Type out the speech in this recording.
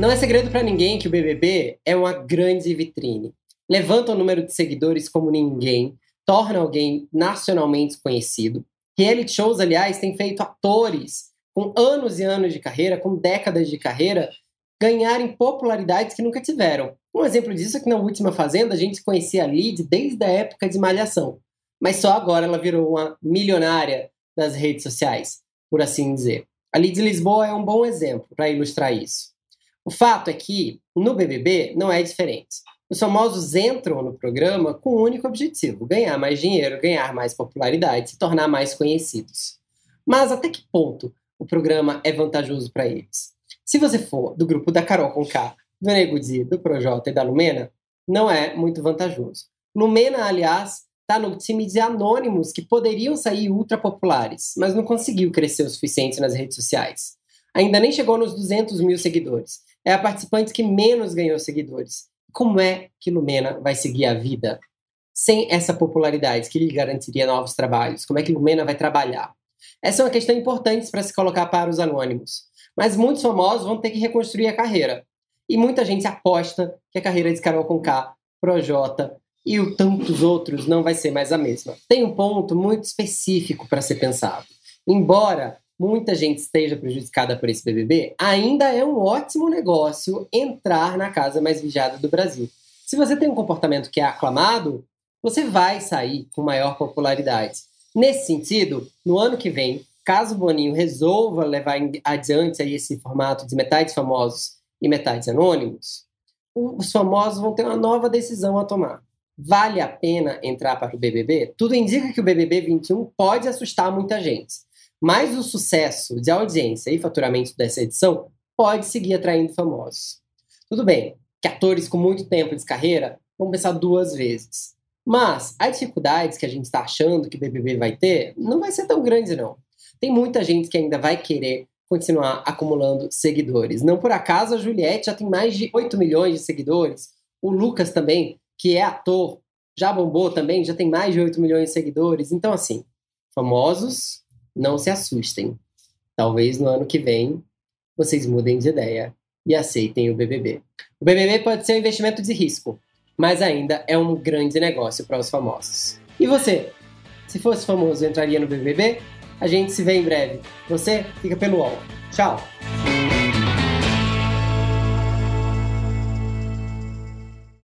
Não é segredo para ninguém que o BBB é uma grande vitrine. Levanta o número de seguidores como ninguém, torna alguém nacionalmente conhecido. Reality shows, aliás, têm feito atores com anos e anos de carreira, com décadas de carreira, ganharem popularidades que nunca tiveram. Um exemplo disso é que na última Fazenda a gente conhecia a Lid desde a época de Malhação, mas só agora ela virou uma milionária das redes sociais, por assim dizer. A Lid Lisboa é um bom exemplo para ilustrar isso. O fato é que no BBB não é diferente. Os famosos entram no programa com um único objetivo: ganhar mais dinheiro, ganhar mais popularidade, se tornar mais conhecidos. Mas até que ponto o programa é vantajoso para eles? Se você for do grupo da Carol com K, do Nego do Projota e da Lumena, não é muito vantajoso. Lumena, aliás, está no time de anônimos que poderiam sair ultra populares, mas não conseguiu crescer o suficiente nas redes sociais. Ainda nem chegou nos 200 mil seguidores. É a participante que menos ganhou seguidores. Como é que Lumena vai seguir a vida sem essa popularidade que lhe garantiria novos trabalhos? Como é que Lumena vai trabalhar? Essa é uma questão importante para se colocar para os anônimos. Mas muitos famosos vão ter que reconstruir a carreira. E muita gente aposta que a carreira de Carol Conká, Projota e o tantos outros não vai ser mais a mesma. Tem um ponto muito específico para ser pensado. Embora muita gente esteja prejudicada por esse BBB, ainda é um ótimo negócio entrar na casa mais vigiada do Brasil. Se você tem um comportamento que é aclamado, você vai sair com maior popularidade. Nesse sentido, no ano que vem, caso o Boninho resolva levar adiante aí esse formato de metades famosos e metades anônimos, os famosos vão ter uma nova decisão a tomar. Vale a pena entrar para o BBB? Tudo indica que o BBB 21 pode assustar muita gente, mas o sucesso de audiência e faturamento dessa edição pode seguir atraindo famosos. Tudo bem que atores com muito tempo de carreira vão pensar duas vezes. Mas as dificuldades que a gente está achando que o BBB vai ter não vai ser tão grande, não tem muita gente que ainda vai querer continuar acumulando seguidores. Não por acaso a Juliette já tem mais de 8 milhões de seguidores. O Lucas também, que é ator, já bombou também, já tem mais de 8 milhões de seguidores. Então, assim, famosos, não se assustem. Talvez no ano que vem vocês mudem de ideia e aceitem o BBB. O BBB pode ser um investimento de risco, mas ainda é um grande negócio para os famosos. E você? Se fosse famoso, entraria no BBB? A gente se vê em breve. Você fica pelo UOL. Tchau!